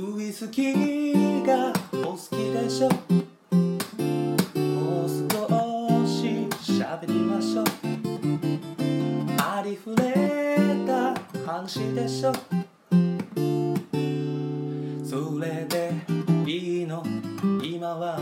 ウイスキーがお好きでしょ？もう少し喋りましょう。ありふれた話でしょ？それでいいの？今は